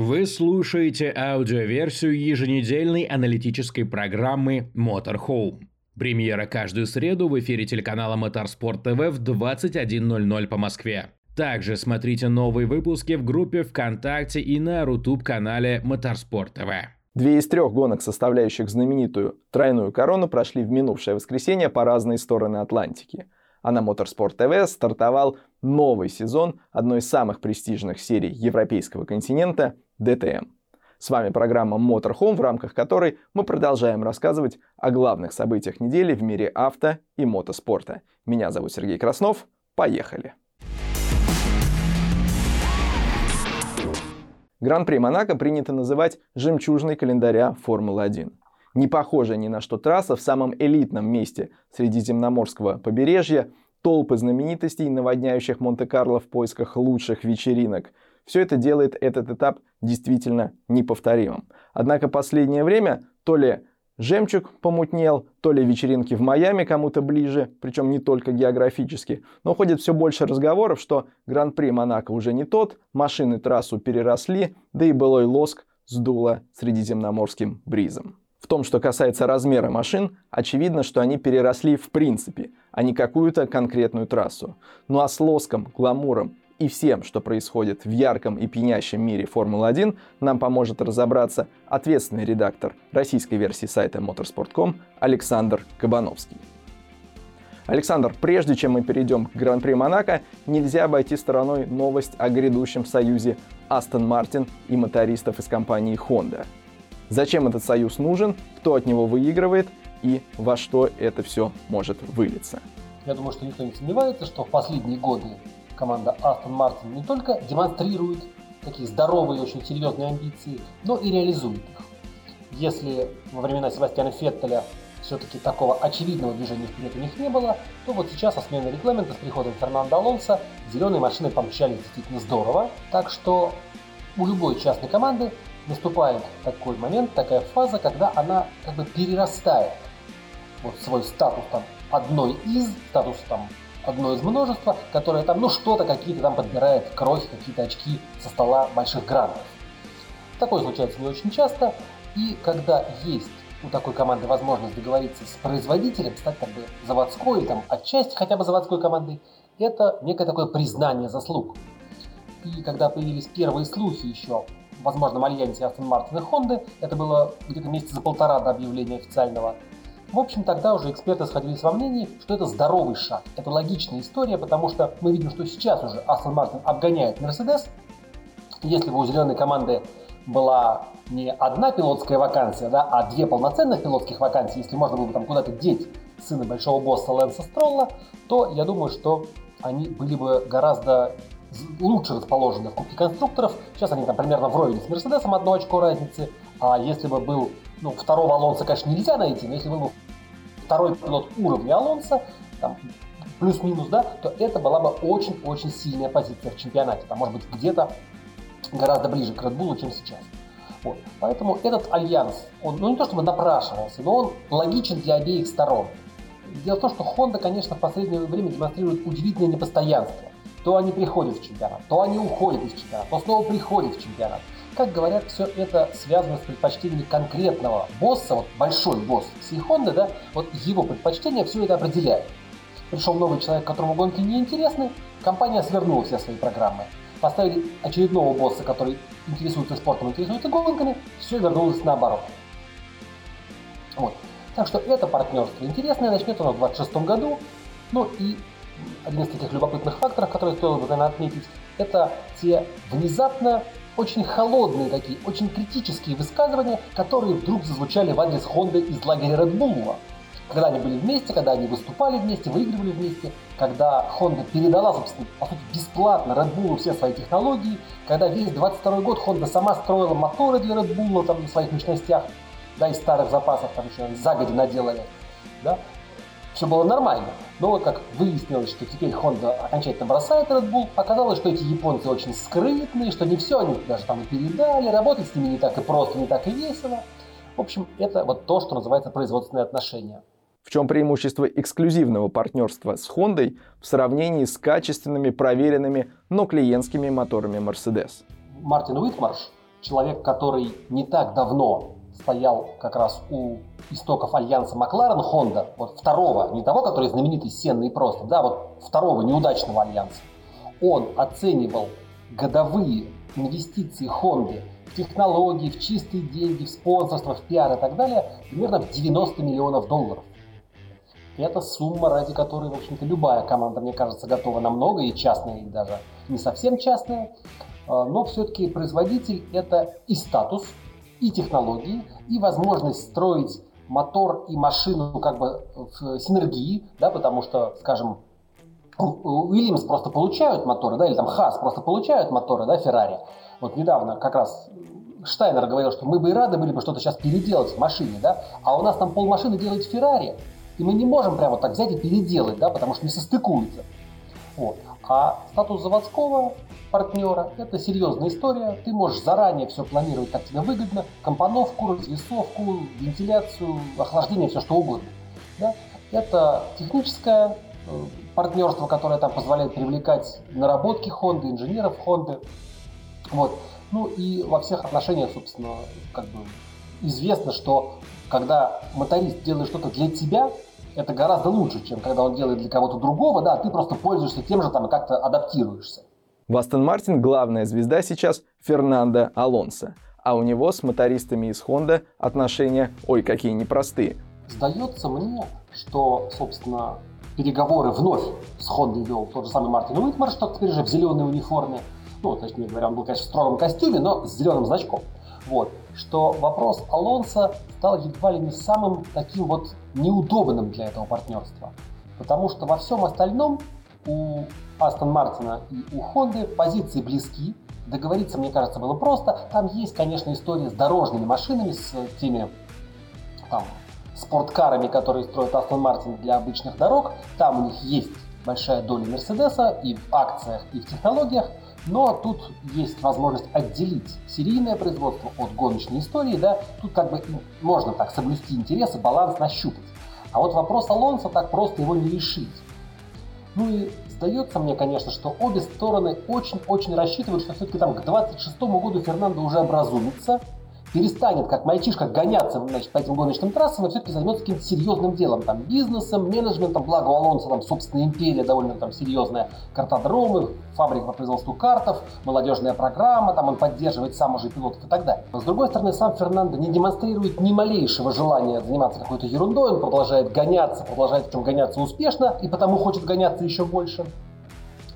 Вы слушаете аудиоверсию еженедельной аналитической программы Motorhome. Премьера каждую среду в эфире телеканала Motorsport TV в 21.00 по Москве. Также смотрите новые выпуски в группе ВКонтакте и на Рутуб-канале Motorsport TV. Две из трех гонок, составляющих знаменитую тройную корону, прошли в минувшее воскресенье по разные стороны Атлантики. А на Motorsport TV стартовал новый сезон одной из самых престижных серий европейского континента DTM. С вами программа Motorhome, в рамках которой мы продолжаем рассказывать о главных событиях недели в мире авто и мотоспорта. Меня зовут Сергей Краснов. Поехали! Гран-при Монако принято называть жемчужной календаря Формулы-1. Не похожая ни на что трасса в самом элитном месте Средиземноморского побережья, толпы знаменитостей, наводняющих Монте-Карло в поисках лучших вечеринок – все это делает этот этап действительно неповторимым. Однако последнее время то ли жемчуг помутнел, то ли вечеринки в Майами кому-то ближе, причем не только географически. Но ходит все больше разговоров, что Гран-при Монако уже не тот, машины трассу переросли, да и былой лоск сдуло средиземноморским бризом. Том, что касается размера машин, очевидно, что они переросли в принципе, а не какую-то конкретную трассу. Ну а с лоском, гламуром и всем, что происходит в ярком и пьянящем мире Формулы-1, нам поможет разобраться ответственный редактор российской версии сайта motorsport.com Александр Кабановский. Александр, прежде чем мы перейдем к Гран-при Монако, нельзя обойти стороной новость о грядущем союзе Астон Мартин и мотористов из компании Honda. Зачем этот союз нужен, кто от него выигрывает и во что это все может вылиться? Я думаю, что никто не сомневается, что в последние годы команда Aston Martin не только демонстрирует такие здоровые, очень серьезные амбиции, но и реализует их. Если во времена Себастьяна Феттеля все-таки такого очевидного движения вперед у них не было, то вот сейчас со сменой регламента с приходом Фернандо Алонса зеленые машины помчались действительно здорово, так что у любой частной команды наступает такой момент, такая фаза, когда она как бы перерастает вот свой статус там одной из, статус там одно из множества, которое там, ну что-то какие-то там подбирает крохи, какие-то очки со стола больших грантов. Такое случается не очень часто, и когда есть у такой команды возможность договориться с производителем, стать как бы заводской или там отчасти хотя бы заводской командой, это некое такое признание заслуг. И когда появились первые слухи еще возможном альянсе Aston Martin и Honda, это было где-то месяца за полтора до объявления официального в общем, тогда уже эксперты сходились во мнении, что это здоровый шаг. Это логичная история, потому что мы видим, что сейчас уже Астон Мартин обгоняет Мерседес. Если бы у зеленой команды была не одна пилотская вакансия, да, а две полноценных пилотских вакансии, если можно было бы там куда-то деть сына большого босса Лэнса Стролла, то я думаю, что они были бы гораздо лучше расположены в Кубке конструкторов. Сейчас они там примерно вровень с Мерседесом, одно очко разницы. А если бы был ну, второго Алонса, конечно, нельзя найти, но если был бы второй пилот уровня Алонса, там, плюс-минус, да, то это была бы очень-очень сильная позиция в чемпионате. Там, может быть, где-то гораздо ближе к Bull, чем сейчас. Вот. Поэтому этот альянс, он ну, не то чтобы напрашивался, но он логичен для обеих сторон. Дело в том, что Honda, конечно, в последнее время демонстрирует удивительное непостоянство. То они приходят в чемпионат, то они уходят из чемпионата, то снова приходят в чемпионат. Как говорят, все это связано с предпочтениями конкретного босса, вот большой босс Honda, да, вот его предпочтения все это определяет. Пришел новый человек, которому гонки не интересны, компания свернула все свои программы. Поставили очередного босса, который интересуется спортом, интересуется гонками, все вернулось наоборот. Вот. Так что это партнерство интересное, начнется оно в 26 году. Ну и один из таких любопытных факторов, который стоило бы, наверное, отметить, это те внезапно очень холодные такие, очень критические высказывания, которые вдруг зазвучали в адрес Honda из лагеря Bull. Когда они были вместе, когда они выступали вместе, выигрывали вместе, когда Honda передала, собственно, по сути, бесплатно Red Bull все свои технологии, когда весь 22 год Honda сама строила моторы для Red Bull там, на своих мощностях, да, из старых запасов, там еще загоди наделали, да, все было нормально. Но вот как выяснилось, что теперь Honda окончательно бросает Red Bull, оказалось, что эти японцы очень скрытные, что не все они даже там и передали, работать с ними не так и просто, не так и весело. В общем, это вот то, что называется производственные отношения. В чем преимущество эксклюзивного партнерства с Honda в сравнении с качественными, проверенными, но клиентскими моторами Mercedes? Мартин Уитмарш, человек, который не так давно стоял как раз у истоков альянса Макларен Honda, вот второго, не того, который знаменитый сенный просто, да, вот второго неудачного альянса, он оценивал годовые инвестиции Honda в технологии, в чистые деньги, в спонсорство, в пиар и так далее примерно в 90 миллионов долларов. Это сумма, ради которой, в общем-то, любая команда, мне кажется, готова на много, и частная, и даже не совсем частная. А, но все-таки производитель – это и статус, и технологии, и возможность строить мотор и машину как бы в синергии, да, потому что, скажем, Уильямс просто получают моторы, да, или там Хас просто получают моторы, да, Феррари. Вот недавно как раз Штайнер говорил, что мы бы и рады были бы что-то сейчас переделать в машине, да, а у нас там полмашины делает Феррари, и мы не можем прямо так взять и переделать, да, потому что не состыкуется. Вот. А статус заводского партнера – это серьезная история. Ты можешь заранее все планировать, как тебе выгодно. Компоновку, развесовку, вентиляцию, охлаждение, все что угодно. Да? Это техническое э, партнерство, которое там позволяет привлекать наработки Honda, инженеров Honda. Вот. Ну и во всех отношениях, собственно, как бы известно, что когда моторист делает что-то для тебя, это гораздо лучше, чем когда он делает для кого-то другого, да, ты просто пользуешься тем же там и как-то адаптируешься. В Астон Мартин главная звезда сейчас Фернандо Алонсо, а у него с мотористами из Honda отношения ой какие непростые. Сдается мне, что, собственно, переговоры вновь с Honda вел тот же самый Мартин Уитмар, что теперь же в зеленой униформе. Ну, точнее говоря, он был, конечно, в строгом костюме, но с зеленым значком. Вот. Что вопрос Алонса стал едва ли не самым таким вот неудобным для этого партнерства. Потому что во всем остальном у Астон Мартина и у Хонды позиции близки. Договориться, мне кажется, было просто. Там есть, конечно, история с дорожными машинами, с теми там, спорткарами, которые строит Астон Мартин для обычных дорог. Там у них есть большая доля Мерседеса и в акциях, и в технологиях. Но тут есть возможность отделить серийное производство от гоночной истории, да, тут как бы можно так соблюсти интересы, баланс нащупать. А вот вопрос Алонса так просто его не решить. Ну и сдается мне, конечно, что обе стороны очень-очень рассчитывают, что все-таки там к 26 году Фернандо уже образумится, перестанет как мальчишка гоняться значит, по этим гоночным трассам и все-таки займется каким-то серьезным делом, там, бизнесом, менеджментом, благо у Алонса там собственная империя довольно там серьезная, картодромы, фабрика по производству картов, молодежная программа, там он поддерживает сам уже пилотов и так далее. Но с другой стороны, сам Фернандо не демонстрирует ни малейшего желания заниматься какой-то ерундой, он продолжает гоняться, продолжает причем гоняться успешно и потому хочет гоняться еще больше.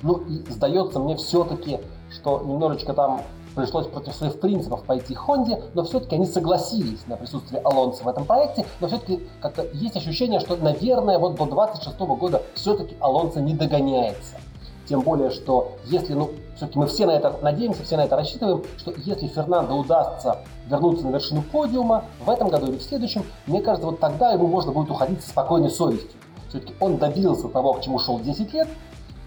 Ну и сдается мне все-таки, что немножечко там пришлось против своих принципов пойти Хонде, но все-таки они согласились на присутствие Алонса в этом проекте, но все-таки как-то есть ощущение, что, наверное, вот до 26 года все-таки Алонсо не догоняется. Тем более, что если, ну, все-таки мы все на это надеемся, все на это рассчитываем, что если Фернандо удастся вернуться на вершину подиума в этом году или в следующем, мне кажется, вот тогда ему можно будет уходить со спокойной совестью. Все-таки он добился того, к чему шел 10 лет.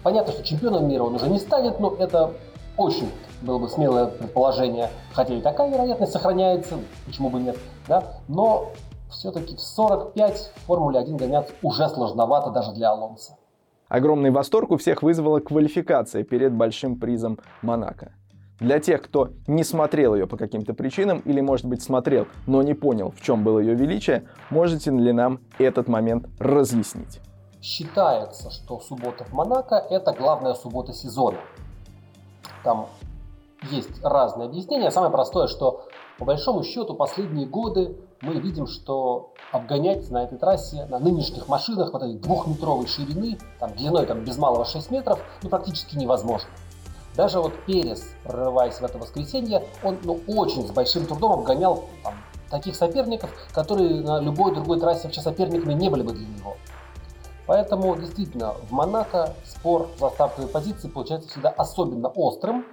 Понятно, что чемпионом мира он уже не станет, но это очень было бы смелое предположение, хотя и такая вероятность сохраняется, почему бы нет, да, но все-таки в 45 в Формуле 1 гоняться уже сложновато даже для Алонса. Огромный восторг у всех вызвала квалификация перед большим призом Монако. Для тех, кто не смотрел ее по каким-то причинам или, может быть, смотрел, но не понял, в чем было ее величие, можете ли нам этот момент разъяснить? Считается, что суббота в Монако – это главная суббота сезона. Там есть разные объяснения. Самое простое, что по большому счету последние годы мы видим, что обгонять на этой трассе на нынешних машинах вот этой двухметровой ширины, там, длиной там, без малого 6 метров, ну, практически невозможно. Даже вот Перес, прорываясь в это воскресенье, он ну, очень с большим трудом обгонял там, таких соперников, которые на любой другой трассе вообще соперниками не были бы для него. Поэтому действительно в Монако спор за стартовые позиции получается всегда особенно острым,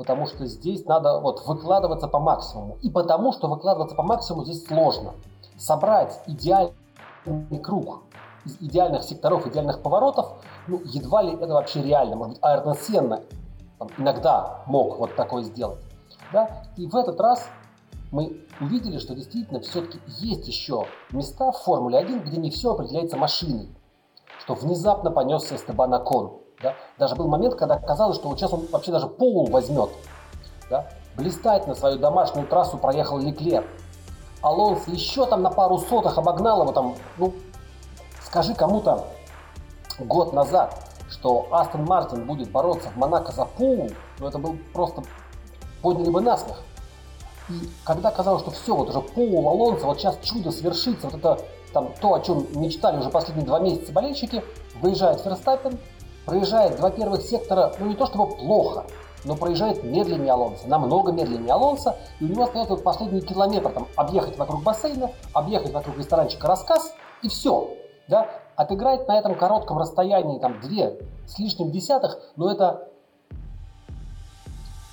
потому что здесь надо вот выкладываться по максимуму. И потому что выкладываться по максимуму здесь сложно. Собрать идеальный круг из идеальных секторов, идеальных поворотов, ну, едва ли это вообще реально. Может быть, Айртон Сенна иногда мог вот такое сделать. Да? И в этот раз мы увидели, что действительно все-таки есть еще места в Формуле 1, где не все определяется машиной. Что внезапно понесся Эстебан Акон. Да? Даже был момент, когда казалось, что вот сейчас он вообще даже пол возьмет. Да? блистательно свою домашнюю трассу проехал Леклер. Алонсо еще там на пару сотых обогнал его там, ну, скажи кому-то год назад, что Астон Мартин будет бороться в Монако за пол, ну это был просто подняли бы насмех. И когда казалось, что все, вот уже пол Алонсо, вот сейчас чудо свершится, вот это там то, о чем мечтали уже последние два месяца болельщики, выезжает Ферстаппен, проезжает два первых сектора, ну не то чтобы плохо, но проезжает медленнее Алонса, намного медленнее Алонса, и у него остается вот последний километр там объехать вокруг бассейна, объехать вокруг ресторанчика рассказ, и все. Да? Отыграть на этом коротком расстоянии там две с лишним десятых, но это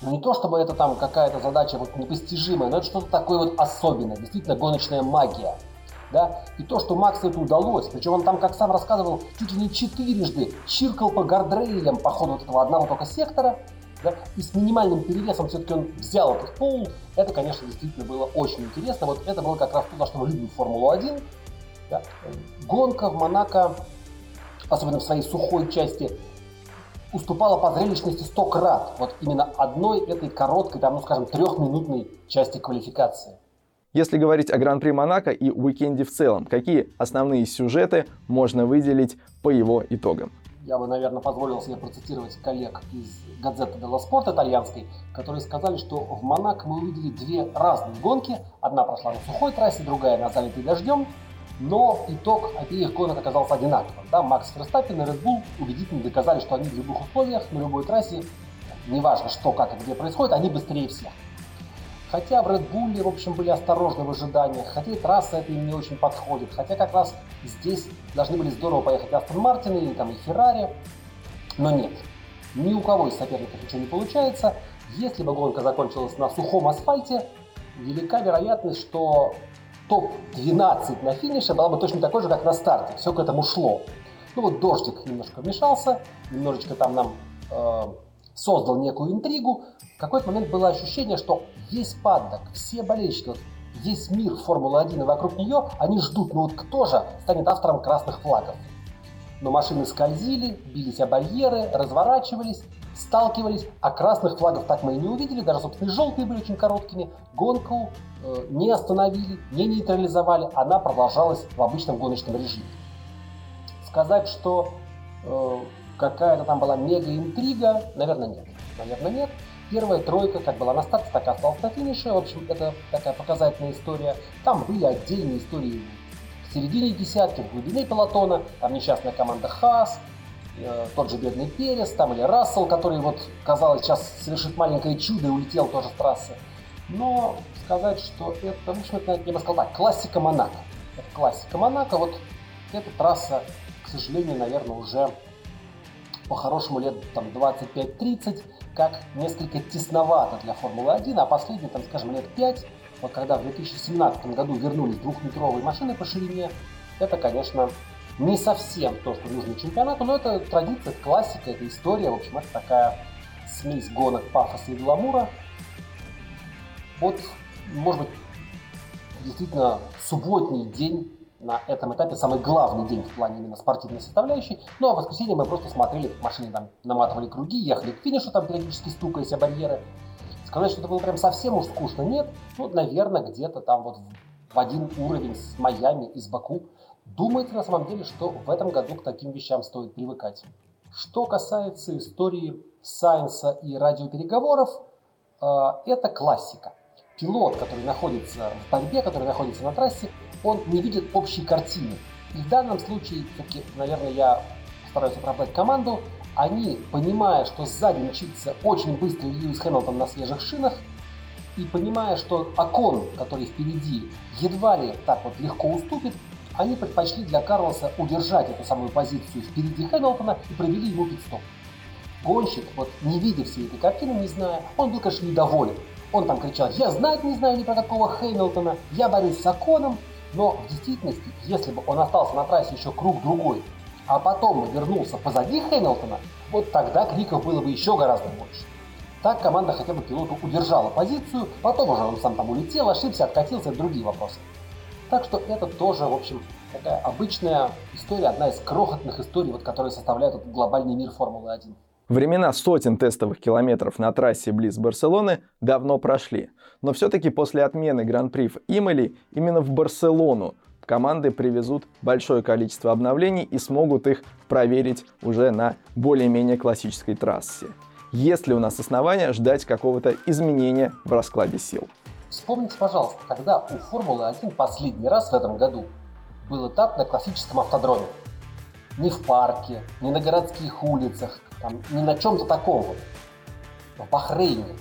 ну не то чтобы это там какая-то задача вот непостижимая, но это что-то такое вот особенное, действительно гоночная магия. Да? И то, что Максу это удалось, причем он там, как сам рассказывал, чуть ли не четырежды чиркал по гардрейлям по ходу вот этого одного только сектора, да, и с минимальным перевесом все-таки он взял этот пол, это, конечно, действительно было очень интересно. Вот это было как раз то, за что мы любим Формулу-1. Да. Гонка в Монако, особенно в своей сухой части, уступала по зрелищности 100 крат. Вот именно одной этой короткой, там, ну скажем, трехминутной части квалификации. Если говорить о Гран-при Монако и уикенде в целом, какие основные сюжеты можно выделить по его итогам? Я бы, наверное, позволил себе процитировать коллег из газеты Делла Спорт итальянской, которые сказали, что в Монако мы увидели две разные гонки. Одна прошла на сухой трассе, другая на залитой дождем. Но итог обеих гонок оказался одинаковым. Да, Макс Ферстаппин и Red Bull убедительно доказали, что они в любых условиях, на любой трассе, неважно что, как и где происходит, они быстрее всех. Хотя в Red Bull, в общем, были осторожны в ожиданиях, хотя и трасса это им не очень подходит, хотя как раз здесь должны были здорово поехать Астон Мартин или там и Феррари, но нет. Ни у кого из соперников ничего не получается. Если бы гонка закончилась на сухом асфальте, велика вероятность, что топ-12 на финише была бы точно такой же, как на старте. Все к этому шло. Ну вот дождик немножко вмешался, немножечко там нам э, создал некую интригу. В какой-то момент было ощущение, что весь паддок, все болельщики, вот весь мир Формулы-1 и вокруг нее, они ждут, ну вот кто же станет автором красных флагов. Но машины скользили, бились о барьеры, разворачивались, сталкивались, а красных флагов так мы и не увидели, даже, собственно, желтые были очень короткими. Гонку э, не остановили, не нейтрализовали, она продолжалась в обычном гоночном режиме. Сказать, что э, какая-то там была мега-интрига, наверное, нет. Наверное, нет. Первая тройка как была на старте, так и осталась на финише. В общем, это такая показательная история. Там были отдельные истории в середине десятки, в глубине пелотона. Там несчастная команда Хас, э, тот же бедный Перес, там или Рассел, который вот, казалось, сейчас совершит маленькое чудо и улетел тоже с трассы. Но сказать, что это, в общем, это, я бы сказал так, классика Монако. Это классика Монако. Вот эта трасса, к сожалению, наверное, уже по-хорошему лет там 25-30, как несколько тесновато для Формулы-1, а последние, там, скажем, лет 5, вот когда в 2017 году вернулись двухметровые машины по ширине, это, конечно, не совсем то, что нужно чемпионату, но это традиция, это классика, это история, в общем, это такая смесь гонок пафоса и гламура. Вот, может быть, действительно субботний день на этом этапе самый главный день в плане именно спортивной составляющей. Ну а в воскресенье мы просто смотрели, машины там наматывали круги, ехали к финишу, там периодически стукаясь о барьеры. Сказать, что это было прям совсем уж скучно, нет. Ну, наверное, где-то там вот в один уровень с Майами и с Баку. Думается на самом деле, что в этом году к таким вещам стоит привыкать. Что касается истории Сайенса и радиопереговоров, э, это классика. Пилот, который находится в борьбе, который находится на трассе, он не видит общей картины. И в данном случае, все-таки, наверное, я стараюсь оправдать команду, они, понимая, что сзади мчится очень быстрый Льюис Хэмилтон на свежих шинах, и понимая, что Окон, который впереди, едва ли так вот легко уступит, они предпочли для Карлоса удержать эту самую позицию впереди Хэмилтона и провели ему пидстоп. Гонщик, вот не видя всей этой картины, не зная, он был, конечно, недоволен. Он там кричал, я знать не знаю ни про какого Хэмилтона, я борюсь с Оконом, но в действительности, если бы он остался на трассе еще круг другой, а потом вернулся позади Хэмилтона, вот тогда криков было бы еще гораздо больше. Так команда хотя бы пилоту удержала позицию, потом уже он сам там улетел, ошибся, откатился, другие вопросы. Так что это тоже, в общем, такая обычная история, одна из крохотных историй, вот, которые составляют этот глобальный мир Формулы-1. Времена сотен тестовых километров на трассе близ Барселоны давно прошли, но все-таки после отмены Гран-при в Имали именно в Барселону команды привезут большое количество обновлений и смогут их проверить уже на более-менее классической трассе. Есть ли у нас основания ждать какого-то изменения в раскладе сил? Вспомните, пожалуйста, когда у Формулы-1 последний раз в этом году был этап на классическом автодроме. Не в парке, не на городских улицах, там, не на чем-то таком вот. В Бахрейне.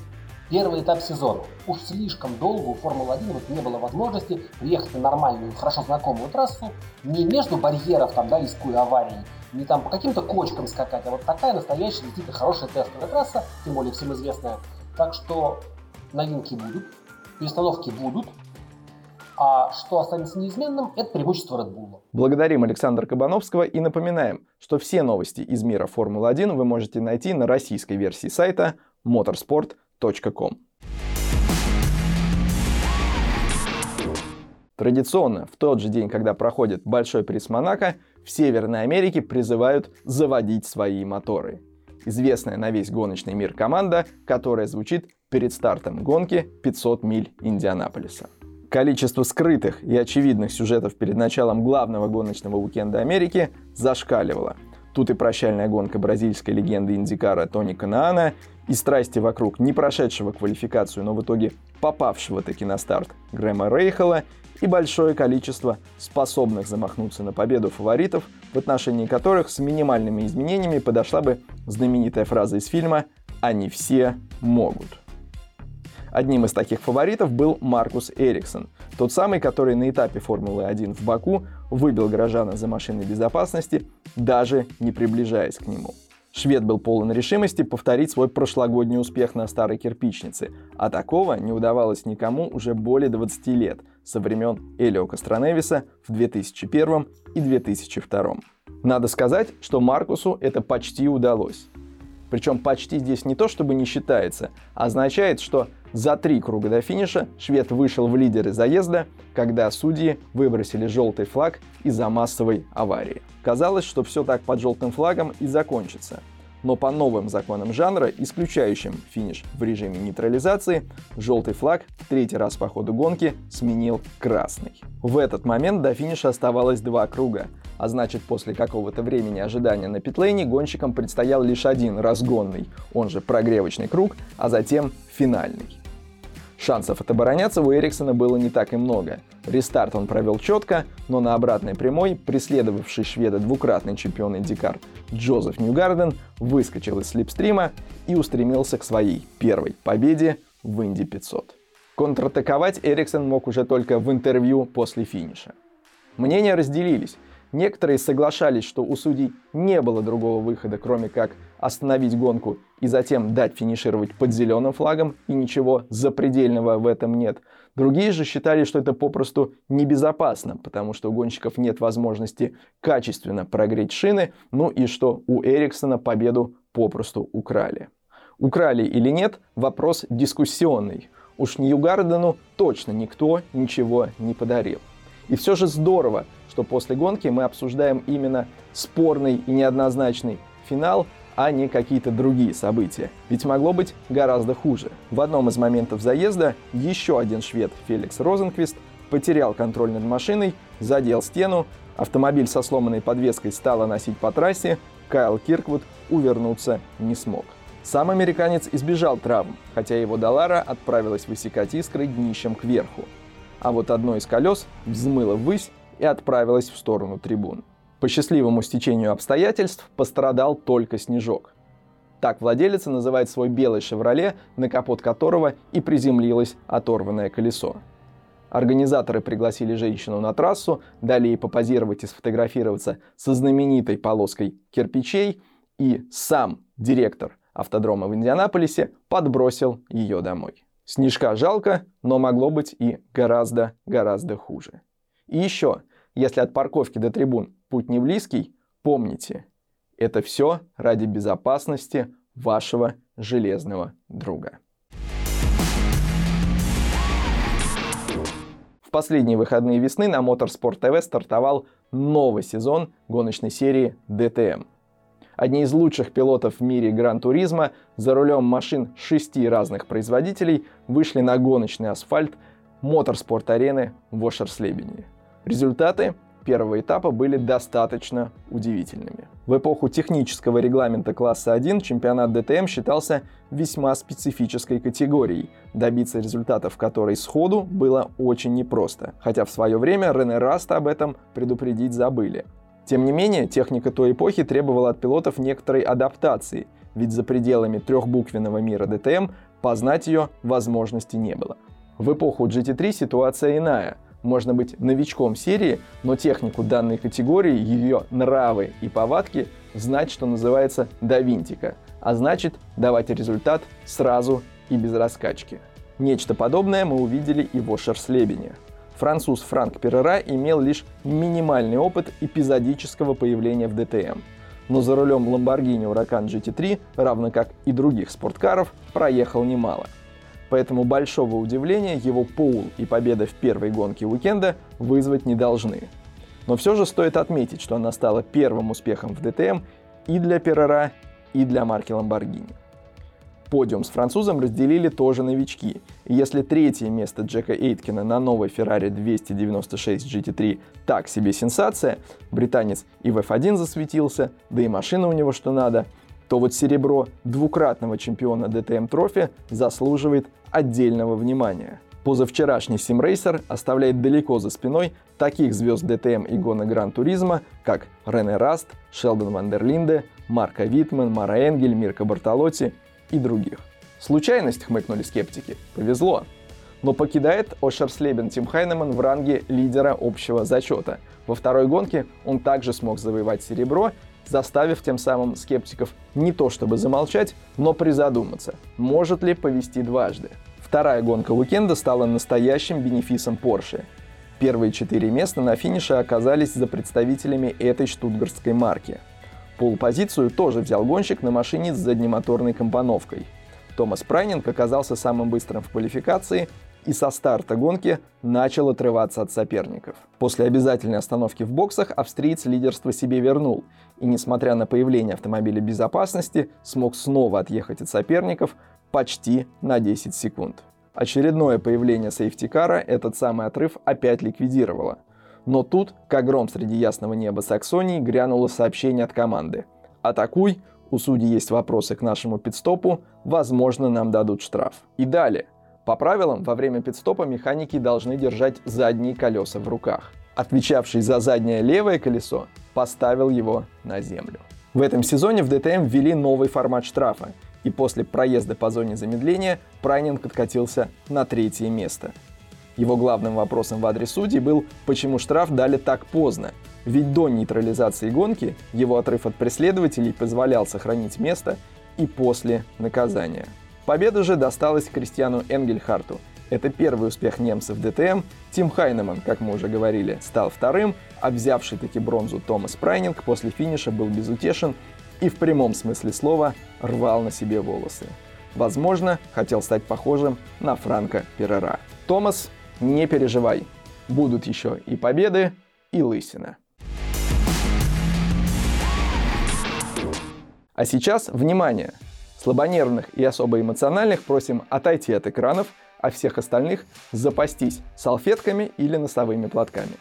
Первый этап сезона. Уж слишком долго у Формулы-1 вот не было возможности приехать на нормальную, хорошо знакомую трассу, не между барьеров, там, да, рискуя аварии, не там по каким-то кочкам скакать, а вот такая настоящая, действительно хорошая тестовая трасса, тем более всем известная. Так что новинки будут, перестановки будут, а что останется неизменным, это преимущество Red Bull. Благодарим Александра Кабановского и напоминаем, что все новости из мира Формулы-1 вы можете найти на российской версии сайта motorsport.com. Традиционно, в тот же день, когда проходит Большой приз Монако, в Северной Америке призывают заводить свои моторы. Известная на весь гоночный мир команда, которая звучит перед стартом гонки 500 миль Индианаполиса. Количество скрытых и очевидных сюжетов перед началом главного гоночного уикенда Америки зашкаливало. Тут и прощальная гонка бразильской легенды Индикара Тони Канаана, и страсти вокруг не прошедшего квалификацию, но в итоге попавшего таки на старт Грэма Рейхела, и большое количество способных замахнуться на победу фаворитов, в отношении которых с минимальными изменениями подошла бы знаменитая фраза из фильма «Они все могут». Одним из таких фаворитов был Маркус Эриксон, тот самый, который на этапе Формулы-1 в Баку выбил горожана за машиной безопасности, даже не приближаясь к нему. Швед был полон решимости повторить свой прошлогодний успех на старой кирпичнице, а такого не удавалось никому уже более 20 лет, со времен Элио Костроневиса в 2001 и 2002. Надо сказать, что Маркусу это почти удалось. Причем почти здесь не то, чтобы не считается, а означает, что за три круга до финиша швед вышел в лидеры заезда, когда судьи выбросили желтый флаг из-за массовой аварии. Казалось, что все так под желтым флагом и закончится. Но по новым законам жанра, исключающим финиш в режиме нейтрализации, желтый флаг в третий раз по ходу гонки сменил красный. В этот момент до финиша оставалось два круга, а значит после какого-то времени ожидания на питлейне гонщикам предстоял лишь один разгонный, он же прогревочный круг, а затем финальный. Шансов отобороняться у Эриксона было не так и много. Рестарт он провел четко, но на обратной прямой преследовавший шведа двукратный чемпион Индикар Джозеф Ньюгарден выскочил из слепстрима и устремился к своей первой победе в Инди 500. Контратаковать Эриксон мог уже только в интервью после финиша. Мнения разделились. Некоторые соглашались, что у судей не было другого выхода, кроме как остановить гонку и затем дать финишировать под зеленым флагом, и ничего запредельного в этом нет. Другие же считали, что это попросту небезопасно, потому что у гонщиков нет возможности качественно прогреть шины, ну и что у Эриксона победу попросту украли. Украли или нет, вопрос дискуссионный. Уж Ньюгардену точно никто ничего не подарил. И все же здорово, что после гонки мы обсуждаем именно спорный и неоднозначный финал, а не какие-то другие события. Ведь могло быть гораздо хуже. В одном из моментов заезда еще один швед, Феликс Розенквист, потерял контроль над машиной, задел стену, автомобиль со сломанной подвеской стало носить по трассе, Кайл Кирквуд увернуться не смог. Сам американец избежал травм, хотя его Далара отправилась высекать искры днищем кверху. А вот одно из колес взмыло ввысь и отправилась в сторону трибун. По счастливому стечению обстоятельств пострадал только снежок. Так владелец называет свой белый «Шевроле», на капот которого и приземлилось оторванное колесо. Организаторы пригласили женщину на трассу, дали ей попозировать и сфотографироваться со знаменитой полоской кирпичей, и сам директор автодрома в Индианаполисе подбросил ее домой. Снежка жалко, но могло быть и гораздо-гораздо хуже. И еще, если от парковки до трибун путь не близкий, помните, это все ради безопасности вашего железного друга. В последние выходные весны на Motorsport TV стартовал новый сезон гоночной серии DTM. Одни из лучших пилотов в мире Гран-туризма за рулем машин шести разных производителей вышли на гоночный асфальт моторспорт-арены в Ошерслебене. Результаты первого этапа были достаточно удивительными. В эпоху технического регламента класса 1 чемпионат DTM считался весьма специфической категорией, добиться результатов которой сходу было очень непросто, хотя в свое время Рене Раста об этом предупредить забыли. Тем не менее, техника той эпохи требовала от пилотов некоторой адаптации, ведь за пределами трехбуквенного мира ДТМ познать ее возможности не было. В эпоху GT3 ситуация иная. Можно быть новичком серии, но технику данной категории, ее нравы и повадки знать, что называется, до винтика, а значит давать результат сразу и без раскачки. Нечто подобное мы увидели и в Ошерслебене – француз Франк Перера имел лишь минимальный опыт эпизодического появления в ДТМ. Но за рулем Lamborghini Huracan GT3, равно как и других спорткаров, проехал немало. Поэтому большого удивления его поул и победа в первой гонке уикенда вызвать не должны. Но все же стоит отметить, что она стала первым успехом в ДТМ и для Перера, и для марки Lamborghini. Подиум с французом разделили тоже новички. И если третье место Джека Эйткина на новой Ferrari 296 GT3 так себе сенсация, британец и в F1 засветился, да и машина у него что надо, то вот серебро двукратного чемпиона DTM Trophy заслуживает отдельного внимания. Позавчерашний симрейсер оставляет далеко за спиной таких звезд DTM и гона Гран Туризма, как Рене Раст, Шелдон Вандерлинде, Марко Витман, Маро Энгель, Мирко Бартолотти и других. Случайность, хмыкнули скептики, повезло. Но покидает Ошерслебен Тим Хайнеман в ранге лидера общего зачета. Во второй гонке он также смог завоевать серебро, заставив тем самым скептиков не то чтобы замолчать, но призадуматься, может ли повести дважды. Вторая гонка уикенда стала настоящим бенефисом Porsche. Первые четыре места на финише оказались за представителями этой штутгартской марки – Полупозицию тоже взял гонщик на машине с заднемоторной компоновкой. Томас Прайнинг оказался самым быстрым в квалификации и со старта гонки начал отрываться от соперников. После обязательной остановки в боксах австриец лидерство себе вернул и, несмотря на появление автомобиля безопасности, смог снова отъехать от соперников почти на 10 секунд. Очередное появление safety car а этот самый отрыв опять ликвидировало. Но тут, как гром среди ясного неба Саксонии, грянуло сообщение от команды. «Атакуй, у судей есть вопросы к нашему пидстопу, возможно, нам дадут штраф». И далее. По правилам, во время пидстопа механики должны держать задние колеса в руках. Отвечавший за заднее левое колесо поставил его на землю. В этом сезоне в ДТМ ввели новый формат штрафа, и после проезда по зоне замедления Прайнинг откатился на третье место – его главным вопросом в адрес судей был, почему штраф дали так поздно. Ведь до нейтрализации гонки его отрыв от преследователей позволял сохранить место и после наказания. Победа же досталась Кристиану Энгельхарту. Это первый успех немцев ДТМ. Тим Хайнеман, как мы уже говорили, стал вторым, а взявший таки бронзу Томас Прайнинг после финиша был безутешен и в прямом смысле слова рвал на себе волосы. Возможно, хотел стать похожим на Франка Перера. Томас не переживай, будут еще и победы, и лысина. А сейчас, внимание! Слабонервных и особо эмоциональных просим отойти от экранов, а всех остальных запастись салфетками или носовыми платками.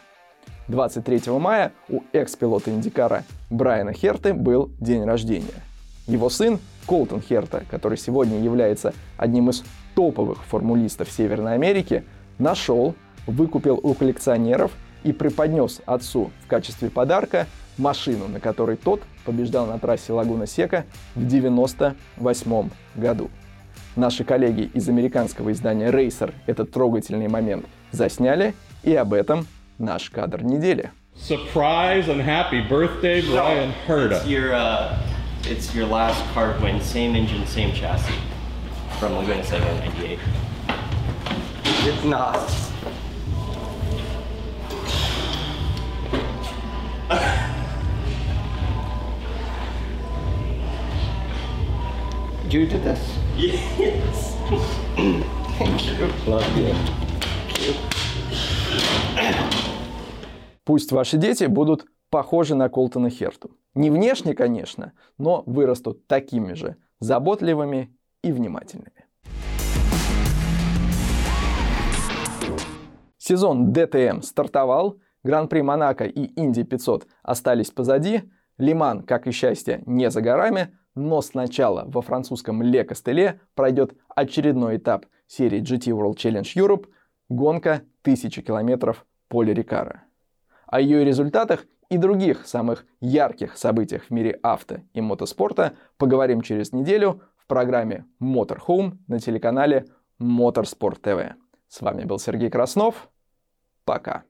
23 мая у экс-пилота Индикара Брайана Херты был день рождения. Его сын Колтон Херта, который сегодня является одним из топовых формулистов Северной Америки, нашел, выкупил у коллекционеров и преподнес отцу в качестве подарка машину, на которой тот побеждал на трассе Лагуна Сека в 1998 году. Наши коллеги из американского издания Racer этот трогательный момент засняли, и об этом наш кадр недели. Surprise and happy birthday, Brian Herda. It's your, uh, it's your last kart win, same engine, same chassis from Laguna Seca 98. It's not. You did this? Yes. Thank you. Love you. Пусть ваши дети будут похожи на Колтона Херту. Не внешне, конечно, но вырастут такими же заботливыми и внимательными. Сезон ДТМ стартовал, Гран-при Монако и Инди 500 остались позади, Лиман, как и счастье, не за горами, но сначала во французском Ле Костеле пройдет очередной этап серии GT World Challenge Europe – гонка 1000 километров Поля Рикара. О ее результатах и других самых ярких событиях в мире авто и мотоспорта поговорим через неделю в программе Motorhome на телеканале Motorsport TV. С вами был Сергей Краснов. Пока.